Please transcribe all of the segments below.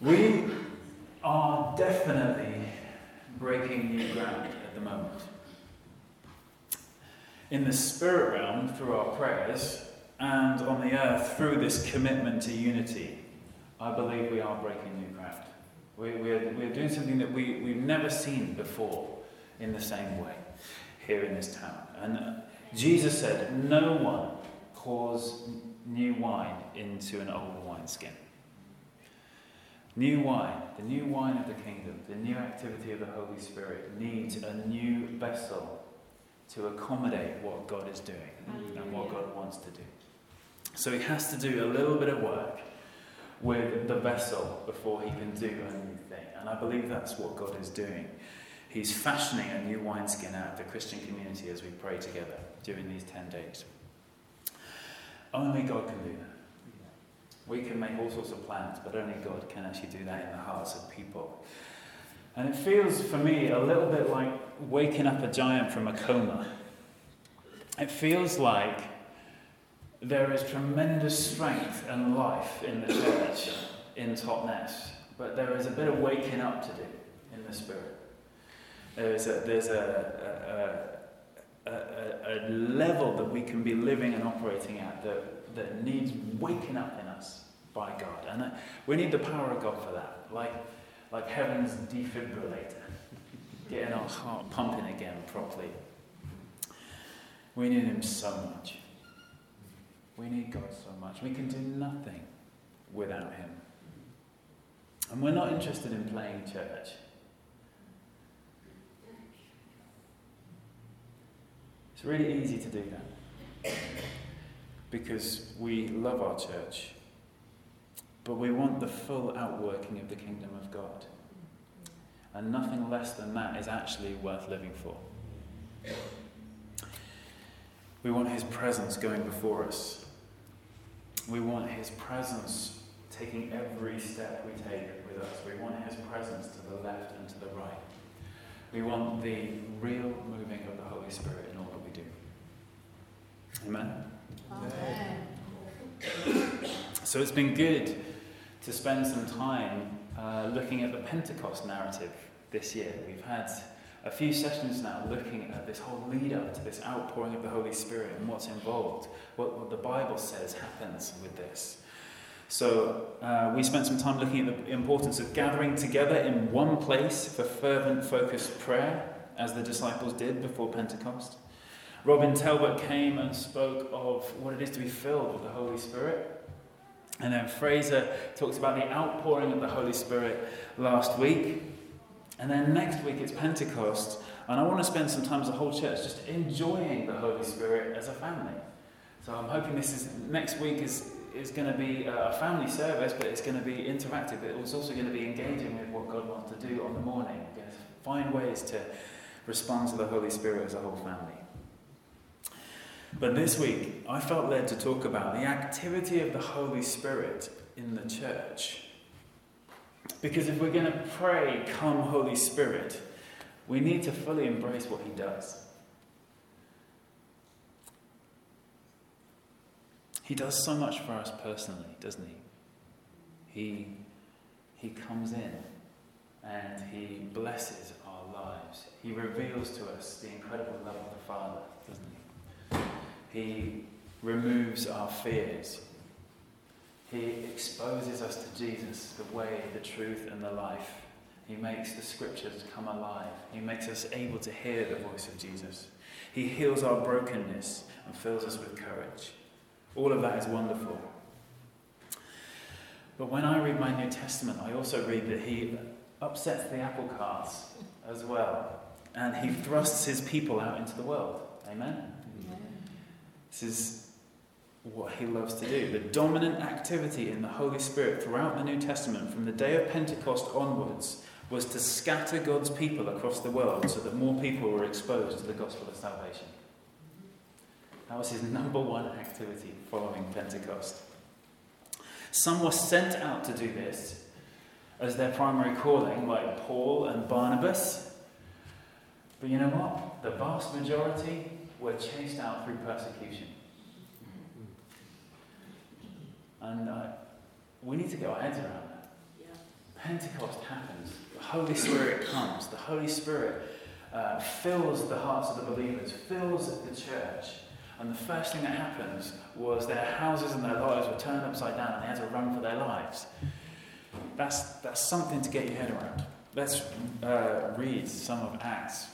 We are definitely breaking new ground at the moment. In the spirit realm, through our prayers, and on the earth, through this commitment to unity, I believe we are breaking new ground. We, we're, we're doing something that we, we've never seen before in the same way here in this town. And Jesus said, No one pours new wine into an old wineskin. New wine, the new wine of the kingdom, the new activity of the Holy Spirit needs a new vessel to accommodate what God is doing and what God wants to do. So he has to do a little bit of work with the vessel before he can do a new thing. And I believe that's what God is doing. He's fashioning a new wineskin out of the Christian community as we pray together during these 10 days. Only God can do that. We can make all sorts of plans, but only God can actually do that in the hearts of people. And it feels for me a little bit like waking up a giant from a coma. It feels like there is tremendous strength and life in the church in Totnes, but there is a bit of waking up to do in the spirit. There's a, there's a, a, a, a level that we can be living and operating at that, that needs waking up in by God. And uh, we need the power of God for that, like, like heaven's defibrillator, getting our heart pumping again properly. We need Him so much. We need God so much. We can do nothing without Him. And we're not interested in playing church. It's really easy to do that because we love our church, but we want the full outworking of the kingdom of God. And nothing less than that is actually worth living for. We want His presence going before us. We want His presence taking every step we take with us. We want His presence to the left and to the right. We want the real moving of the Holy Spirit in all that we do. Amen? Amen. So it's been good to spend some time uh, looking at the Pentecost narrative this year. We've had a few sessions now looking at this whole lead up to this outpouring of the Holy Spirit and what's involved, what, what the Bible says happens with this. So, uh, we spent some time looking at the importance of gathering together in one place for fervent, focused prayer, as the disciples did before Pentecost. Robin Talbot came and spoke of what it is to be filled with the Holy Spirit. And then Fraser talks about the outpouring of the Holy Spirit last week. And then next week it's Pentecost. And I want to spend some time as a whole church just enjoying the Holy Spirit as a family. So I'm hoping this is next week is is going to be a family service, but it's going to be interactive. It's also going to be engaging with what God wants to do on the morning. Find ways to respond to the Holy Spirit as a whole family. But this week, I felt led to talk about the activity of the Holy Spirit in the church. Because if we're going to pray, Come, Holy Spirit, we need to fully embrace what He does. He does so much for us personally, doesn't he? He, he comes in and he blesses our lives. He reveals to us the incredible love of the Father, doesn't he? He removes our fears. He exposes us to Jesus, the way, the truth, and the life. He makes the scriptures come alive. He makes us able to hear the voice of Jesus. He heals our brokenness and fills us with courage. All of that is wonderful. But when I read my New Testament, I also read that he upsets the apple carts as well. And he thrusts his people out into the world. Amen? This is what he loves to do. The dominant activity in the Holy Spirit throughout the New Testament, from the day of Pentecost onwards, was to scatter God's people across the world so that more people were exposed to the gospel of salvation. That was his number one activity following Pentecost. Some were sent out to do this as their primary calling, like Paul and Barnabas. But you know what? The vast majority were chased out through persecution. And uh, we need to get our heads around that. Pentecost happens. The Holy Spirit comes. The Holy Spirit uh, fills the hearts of the believers, fills the church. And the first thing that happens was their houses and their lives were turned upside down and they had to run for their lives. That's, that's something to get your head around. Let's uh, read some of Acts.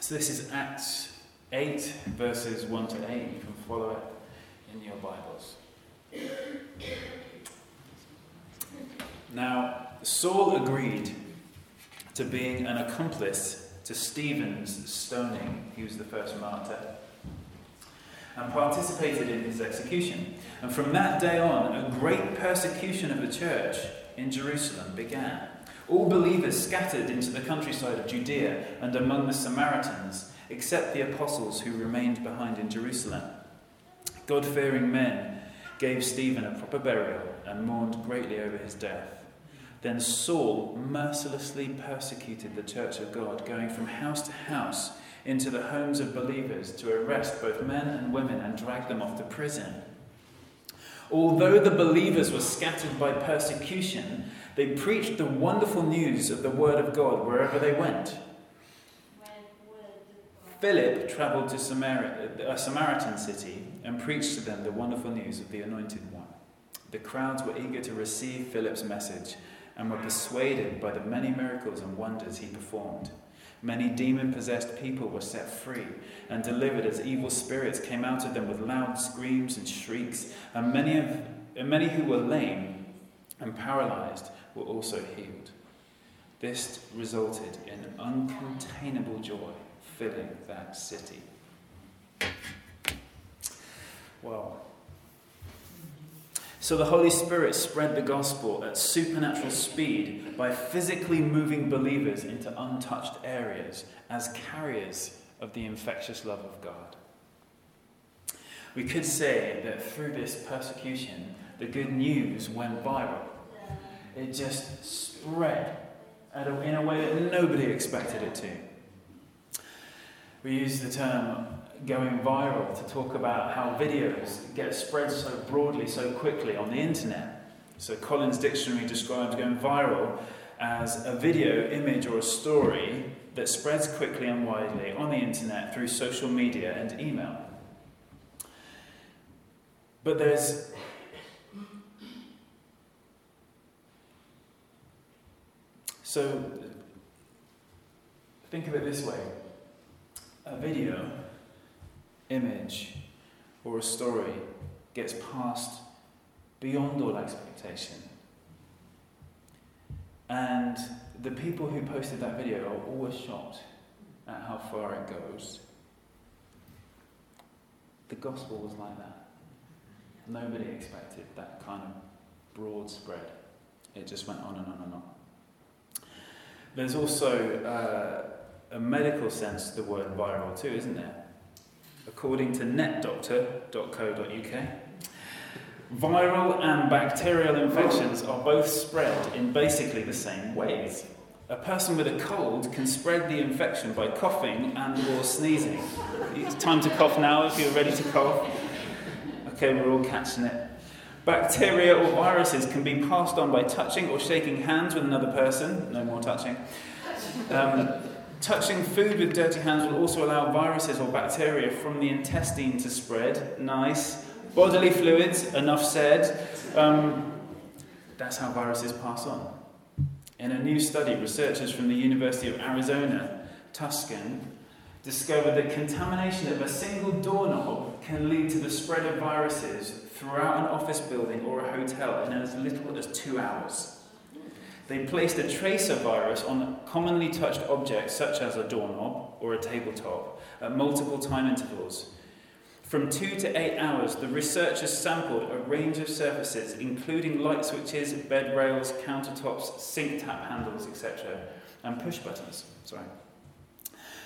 So this is Acts 8, verses 1 to 8. You can follow it in your Bibles. Now, Saul agreed to being an accomplice to Stephen's stoning. He was the first martyr. And participated in his execution. And from that day on, a great persecution of the church in Jerusalem began. All believers scattered into the countryside of Judea and among the Samaritans, except the apostles who remained behind in Jerusalem. God fearing men gave Stephen a proper burial and mourned greatly over his death. Then Saul mercilessly persecuted the church of God, going from house to house into the homes of believers to arrest both men and women and drag them off to prison. Although the believers were scattered by persecution, they preached the wonderful news of the Word of God wherever they went. Philip travelled to a uh, Samaritan city and preached to them the wonderful news of the Anointed One. The crowds were eager to receive Philip's message and were persuaded by the many miracles and wonders he performed. Many demon possessed people were set free and delivered as evil spirits came out of them with loud screams and shrieks, and many, of, and many who were lame and paralyzed were also healed. This resulted in uncontainable joy filling that city. Well, so the Holy Spirit spread the gospel at supernatural speed by physically moving believers into untouched areas as carriers of the infectious love of God. We could say that through this persecution, the good news went viral. It just spread in a way that nobody expected it to. We use the term going viral to talk about how videos get spread so broadly, so quickly on the internet. So, Collins Dictionary describes going viral as a video, image, or a story that spreads quickly and widely on the internet through social media and email. But there's so think of it this way a video image or a story gets passed beyond all expectation. And the people who posted that video are always shocked at how far it goes. The gospel was like that. Nobody expected that kind of broad spread. It just went on and on and on. There's also uh, a medical sense to the word viral, too, isn't there? according to netdoctor.co.uk. Viral and bacterial infections are both spread in basically the same ways. A person with a cold can spread the infection by coughing and or sneezing. It's time to cough now if you're ready to cough. Okay, we're all catching it. Bacteria or viruses can be passed on by touching or shaking hands with another person. No more touching. Um, Touching food with dirty hands will also allow viruses or bacteria from the intestine to spread. Nice. Bodily fluids, enough said. Um, that's how viruses pass on. In a new study, researchers from the University of Arizona, Tucson, discovered that contamination of a single doorknob can lead to the spread of viruses throughout an office building or a hotel in as little as two hours. They placed a tracer virus on commonly touched objects such as a doorknob or a tabletop at multiple time intervals. From two to eight hours, the researchers sampled a range of surfaces, including light switches, bed rails, countertops, sink tap handles, etc., and push buttons. Sorry.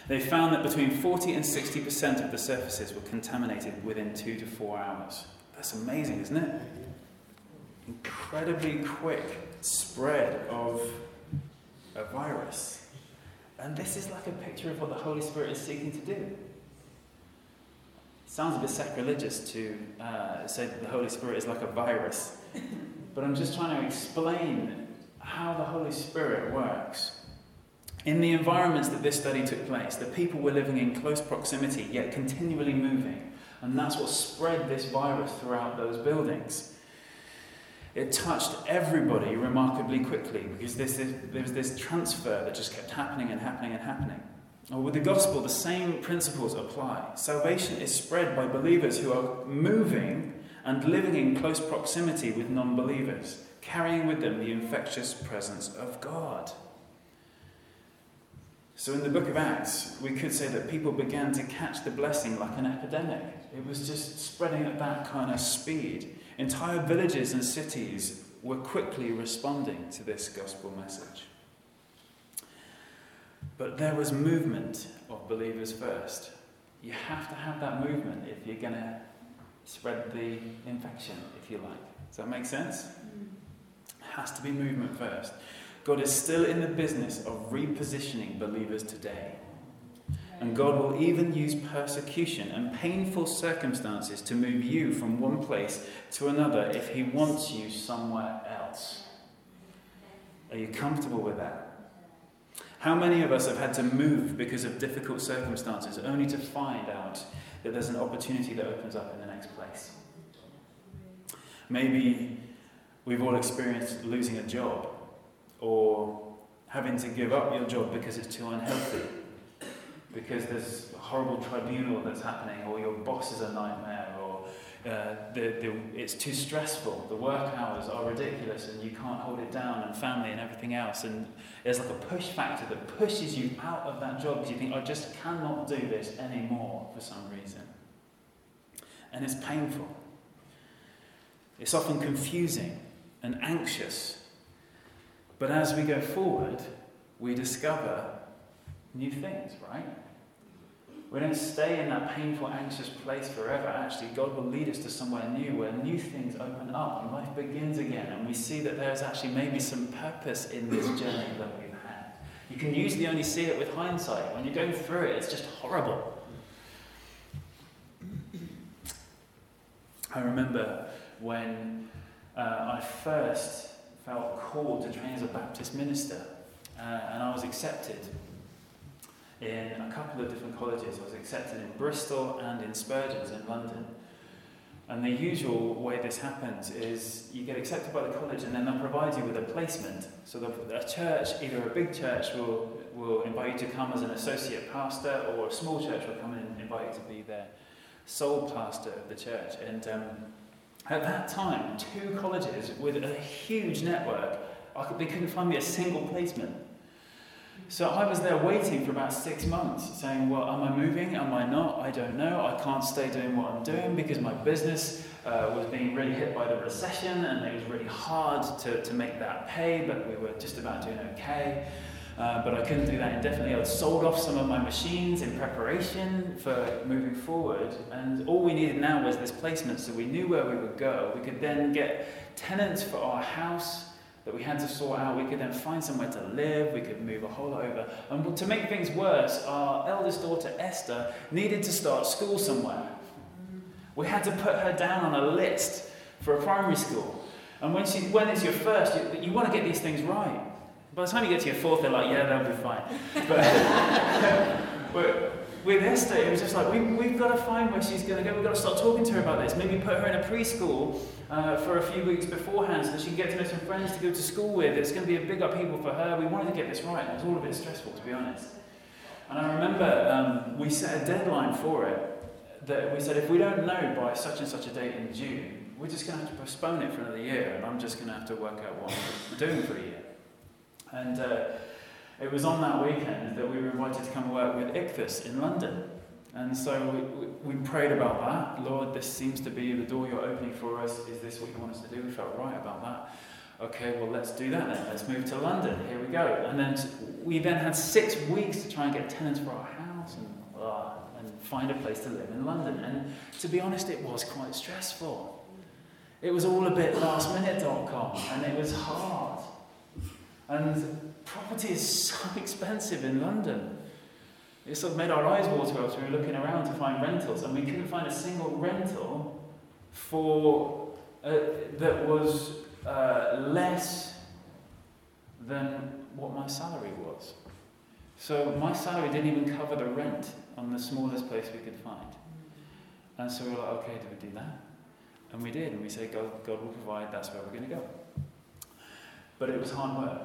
They found that between 40 and 60% of the surfaces were contaminated within two to four hours. That's amazing, isn't it? Incredibly quick spread of a virus. And this is like a picture of what the Holy Spirit is seeking to do. It sounds a bit sacrilegious to uh, say that the Holy Spirit is like a virus, but I'm just trying to explain how the Holy Spirit works. In the environments that this study took place, the people were living in close proximity, yet continually moving. And that's what spread this virus throughout those buildings. It touched everybody remarkably quickly because this, there was this transfer that just kept happening and happening and happening. Well, with the gospel, the same principles apply. Salvation is spread by believers who are moving and living in close proximity with non believers, carrying with them the infectious presence of God. So, in the book of Acts, we could say that people began to catch the blessing like an epidemic. It was just spreading at that kind of speed. Entire villages and cities were quickly responding to this gospel message. But there was movement of believers first. You have to have that movement if you're going to spread the infection, if you like. Does that make sense? Mm. It has to be movement first. God is still in the business of repositioning believers today. And God will even use persecution and painful circumstances to move you from one place to another if He wants you somewhere else. Are you comfortable with that? How many of us have had to move because of difficult circumstances only to find out that there's an opportunity that opens up in the next place? Maybe we've all experienced losing a job or having to give up your job because it's too unhealthy because there's a horrible tribunal that's happening, or your boss is a nightmare, or uh, the, the, it's too stressful, the work hours are ridiculous, and you can't hold it down, and family and everything else. And there's like a push factor that pushes you out of that job because you think, I just cannot do this anymore for some reason. And it's painful. It's often confusing and anxious. But as we go forward, we discover new things, right? We don't stay in that painful, anxious place forever. Actually, God will lead us to somewhere new where new things open up and life begins again. And we see that there's actually maybe some purpose in this journey that we've had. You can usually only see it with hindsight. When you're going through it, it's just horrible. I remember when uh, I first felt called to train as a Baptist minister, uh, and I was accepted in a couple of different colleges. I was accepted in Bristol and in Spurgeon's in London. And the usual way this happens is you get accepted by the college and then they'll provide you with a placement. So the, a church, either a big church will, will invite you to come as an associate pastor or a small church will come and invite you to be their sole pastor of the church. And um, at that time, two colleges with a huge network, could, they couldn't find me a single placement. So I was there waiting for about six months, saying, Well, am I moving? Am I not? I don't know. I can't stay doing what I'm doing because my business uh, was being really hit by the recession and it was really hard to, to make that pay, but we were just about doing okay. Uh, but I couldn't do that indefinitely. I'd sold off some of my machines in preparation for moving forward, and all we needed now was this placement so we knew where we would go. We could then get tenants for our house that we had to sort out. We could then find somewhere to live, we could move a whole lot over. And to make things worse, our eldest daughter Esther needed to start school somewhere. We had to put her down on a list for a primary school. And when, she, when it's your first, you, you want to get these things right. By the time you get to your fourth, they're like, yeah, they'll be fine. But, but with Esther, it was just like, we, we've got to find where she's going to go. We've got to start talking to her about this. Maybe put her in a preschool uh, for a few weeks beforehand so that she can get to know some friends to go to school with. It's going to be a big upheaval for her. We wanted to get this right. It was all a bit stressful, to be honest. And I remember um, we set a deadline for it that we said if we don't know by such and such a date in June, we're just going to have to postpone it for another year, and I'm just going to have to work out what I'm doing for a year. And uh, it was on that weekend that we were invited to come work with Ichthus in London. And so we, we, prayed about that. Lord, this seems to be the door you're opening for us. Is this what you want us to do? We felt right about that. Okay, well, let's do that then. Let's move to London. Here we go. And then we then had six weeks to try and get tenants for our house and, uh, and find a place to live in London. And to be honest, it was quite stressful. It was all a bit lastminute.com and it was hard. And property is so expensive in London. It sort of made our eyes water as we were looking around to find rentals, and we couldn't find a single rental for uh, that was uh, less than what my salary was. So my salary didn't even cover the rent on the smallest place we could find. And so we were like, okay, do we do that? And we did, and we said, God, God will provide, that's where we're going to go. But it was hard work,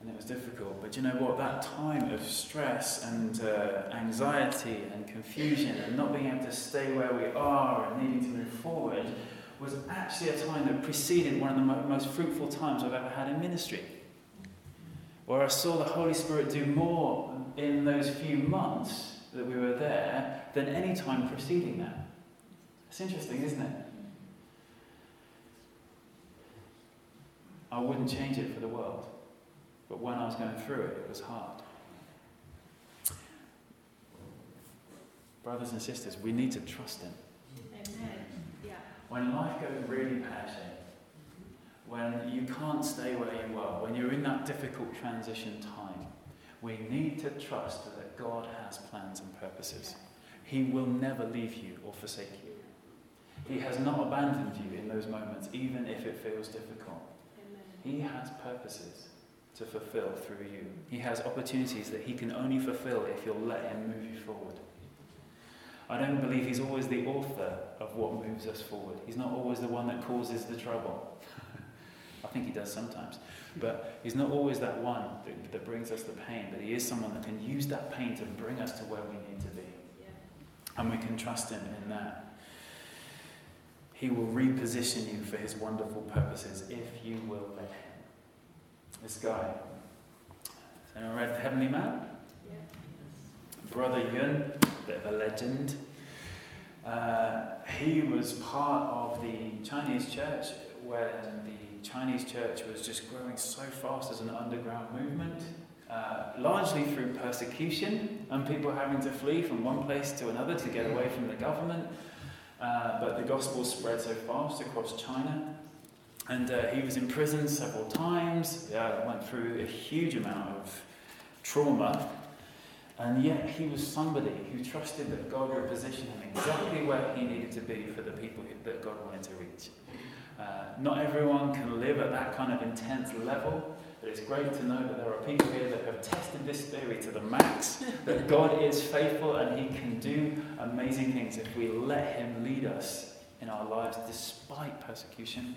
and it was difficult. But you know what? That time of stress and uh, anxiety and confusion and not being able to stay where we are and needing to move forward was actually a time that preceded one of the mo- most fruitful times I've ever had in ministry. Where I saw the Holy Spirit do more in those few months that we were there than any time preceding that. It's interesting, isn't it? I wouldn't change it for the world. But when I was going through it, it was hard. Brothers and sisters, we need to trust Him. Amen. Yeah. When life goes really pear when you can't stay where you are, when you're in that difficult transition time, we need to trust that God has plans and purposes. He will never leave you or forsake you. He has not abandoned you in those moments, even if it feels difficult. He has purposes to fulfill through you. He has opportunities that He can only fulfill if you'll let Him move you forward. I don't believe He's always the author of what moves us forward. He's not always the one that causes the trouble. I think He does sometimes. But He's not always that one that, that, brings us the pain, but He is someone that can use that pain to bring us to where we need to be. Yeah. And we can trust Him in that. He will reposition you for his wonderful purposes if you will let him. This guy. Has anyone read The Heavenly Man? Yeah. Brother Yun, a bit of a legend. Uh, he was part of the Chinese church when the Chinese church was just growing so fast as an underground movement. Uh, largely through persecution and people having to flee from one place to another to get away from the government. Uh, but the gospel spread so fast across China. And uh, he was in prison several times, uh, went through a huge amount of trauma. And yet he was somebody who trusted that God would position him exactly where he needed to be for the people that God wanted to reach. Uh, not everyone can live at that kind of intense level, but it's great to know that there are people here that have tested this theory to the max that God is faithful and He can do amazing things if we let Him lead us in our lives despite persecution.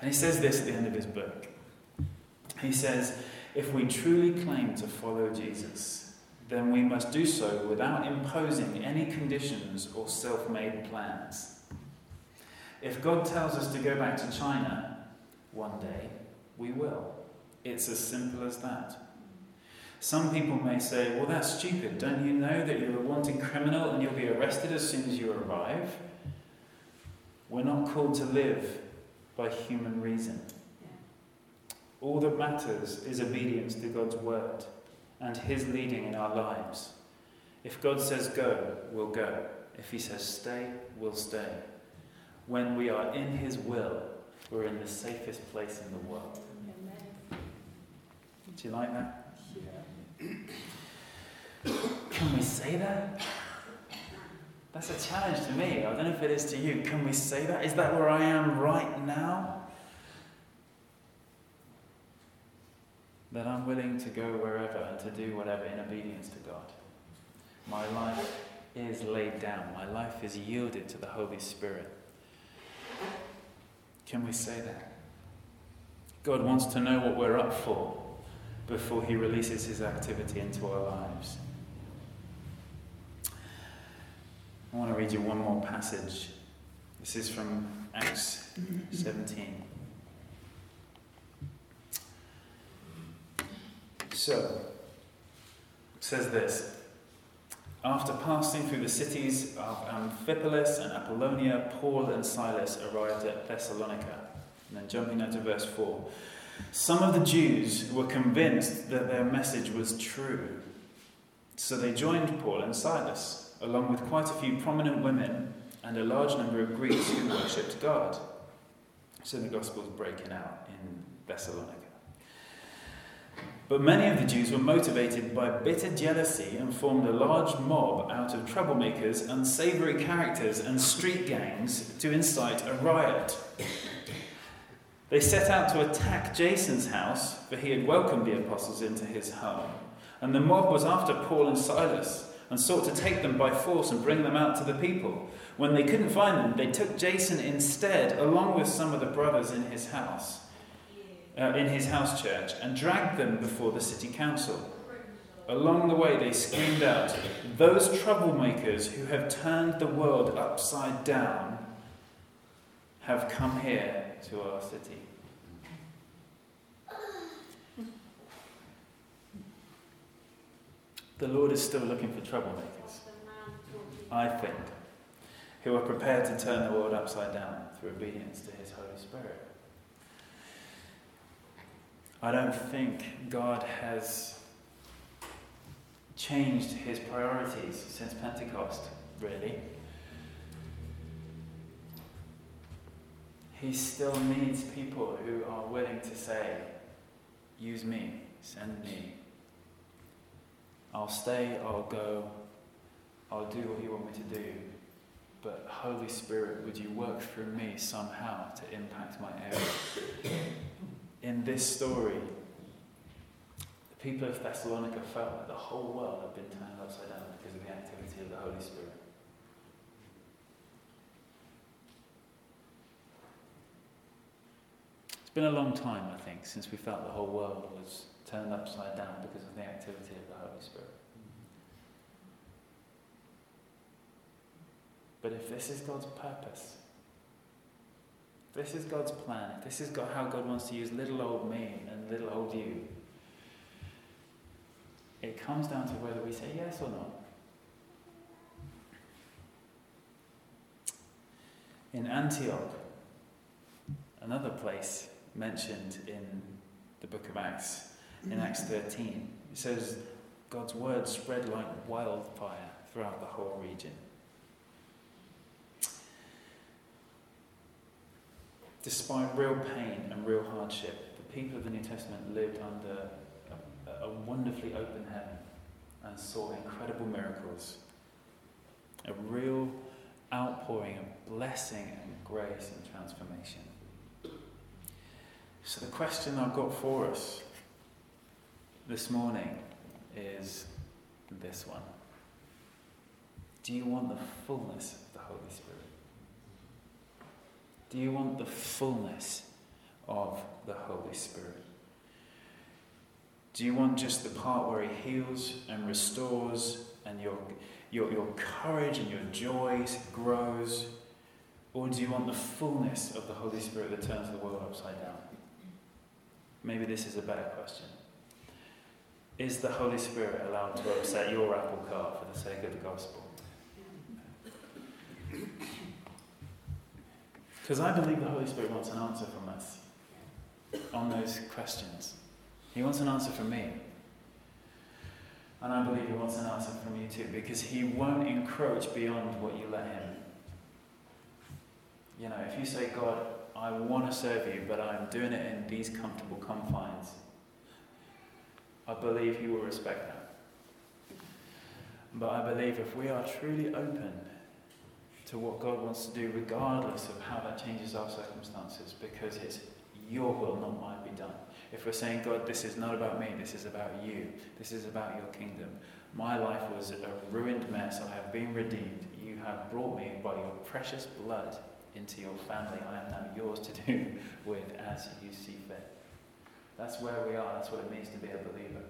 And He says this at the end of his book. He says, If we truly claim to follow Jesus, then we must do so without imposing any conditions or self made plans. If God tells us to go back to China one day, we will. It's as simple as that. Some people may say, well, that's stupid. Don't you know that you're a wanted criminal and you'll be arrested as soon as you arrive? We're not called to live by human reason. All that matters is obedience to God's word and His leading in our lives. If God says go, we'll go. If He says stay, we'll stay. When we are in His will, we're in the safest place in the world. Do you like that? Can we say that? That's a challenge to me. I don't know if it is to you. Can we say that? Is that where I am right now? That I'm willing to go wherever and to do whatever in obedience to God. My life is laid down, my life is yielded to the Holy Spirit. Can we say that? God wants to know what we're up for before he releases his activity into our lives. I want to read you one more passage. This is from Acts 17. So, it says this After passing through the cities of Amphipolis and Apollonia, Paul and Silas arrived at Thessalonica. And then jumping down to verse 4. Some of the Jews were convinced that their message was true. So they joined Paul and Silas, along with quite a few prominent women and a large number of Greeks who worshipped God. So the gospel is breaking out in Thessalonica. But many of the Jews were motivated by bitter jealousy and formed a large mob out of troublemakers, unsavory characters, and street gangs to incite a riot. They set out to attack Jason's house, for he had welcomed the apostles into his home. And the mob was after Paul and Silas and sought to take them by force and bring them out to the people. When they couldn't find them, they took Jason instead, along with some of the brothers in his house, uh, in his house church, and dragged them before the city council. Along the way, they screamed out, Those troublemakers who have turned the world upside down have come here to our city. The Lord is still looking for troublemakers, I think, who are prepared to turn the world upside down through obedience to His Holy Spirit. I don't think God has changed His priorities since Pentecost, really. He still needs people who are willing to say, Use me, send me. I'll stay, I'll go, I'll do what you want me to do. But Holy Spirit, would you work through me somehow to impact my area? In this story, the people of Thessalonica felt like the whole world had been turned upside down because of the activity of the Holy Spirit. It's been a long time, I think, since we felt the whole world was turned upside down because of the activity of the Holy Spirit. But if this is God's purpose, this is God's plan, if this is God, how God wants to use little old me and little old you, it comes down to whether we say yes or not. In Antioch, another place mentioned in the book of Acts, in Acts 13. It says, God's word spread like wildfire throughout the whole region. Despite real pain and real hardship, the people of the New Testament lived under a, wonderfully open heaven and saw incredible miracles. A real outpouring of blessing and grace and transformation. So, the question I've got for us this morning is this one Do you want the fullness of the Holy Spirit? Do you want the fullness of the Holy Spirit? Do you want just the part where He heals and restores and your, your, your courage and your joy grows? Or do you want the fullness of the Holy Spirit that turns the world upside down? Maybe this is a better question. Is the Holy Spirit allowed to upset your apple cart for the sake of the gospel? Because I believe the Holy Spirit wants an answer from us on those questions. He wants an answer from me. And I believe He wants an answer from you too, because He won't encroach beyond what you let Him. You know, if you say, God, I want to serve you, but I'm doing it in these comfortable confines. I believe He will respect that. But I believe if we are truly open to what God wants to do, regardless of how that changes our circumstances, because it's your will, not mine, be done. If we're saying, God, this is not about me, this is about you, this is about your kingdom. My life was a ruined mess. I have been redeemed. You have brought me by your precious blood into your family. I am now yours to do with as you see fit. That's where we are. That's what it means to be a believer.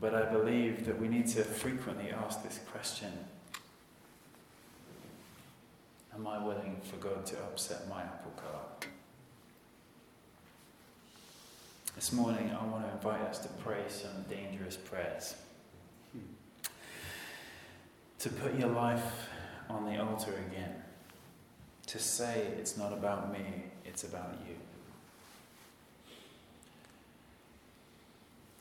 But I believe that we need to frequently ask this question Am I willing for God to upset my apple cart? This morning, I want to invite us to pray some dangerous prayers. To put your life on the altar again to say it's not about me, it's about you.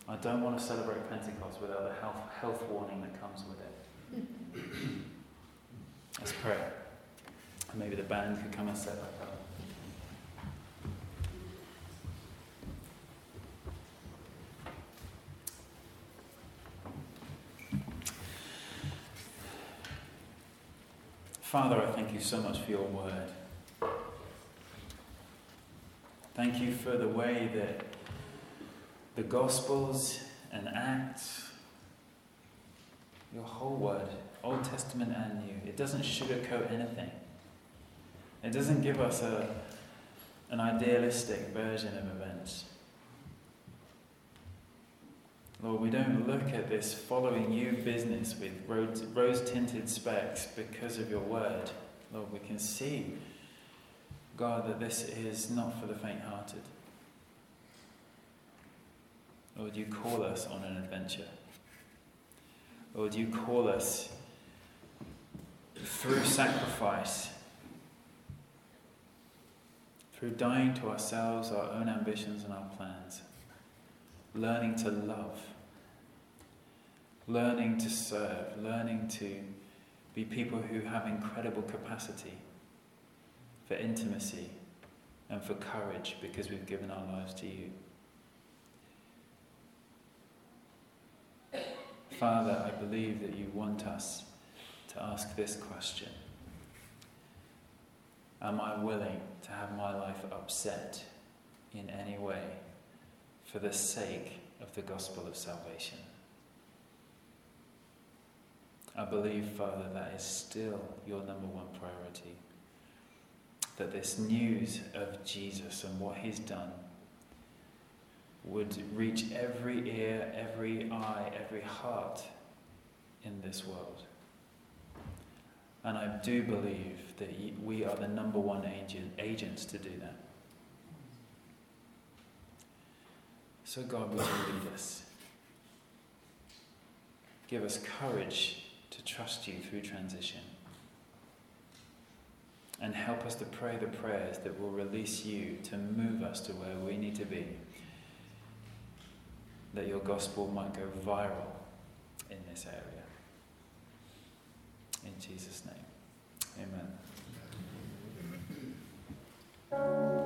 I don't want to celebrate Pentecost without the health, health warning that comes with it. Let's pray. And Maybe the band could come and set that up. Father, I thank you so much for your word. Thank you for the way that the Gospels and Acts, your whole word, Old Testament and New, it doesn't sugarcoat anything. It doesn't give us a, an idealistic version of events. Lord, we don't look at this following you business with rose tinted specs because of your word. Lord, we can see, God, that this is not for the faint hearted. Lord, you call us on an adventure. Lord, you call us through sacrifice, through dying to ourselves, our own ambitions, and our plans learning to love, learning to serve, learning to be people who have incredible capacity for intimacy and for courage because we've given our lives to you. Father, I believe that you want us to ask this question Am I willing to have my life upset in any way? for the sake of the gospel of salvation. I believe, Father, that is still your number one priority. That this news of Jesus and what he's done would reach every ear, every eye, every heart in this world. And I do believe that we are the number one agent, agents to do that. So, God, would you lead us? Give us courage to trust you through transition. And help us to pray the prayers that will release you to move us to where we need to be that your gospel might go viral in this area. In Jesus' name, amen.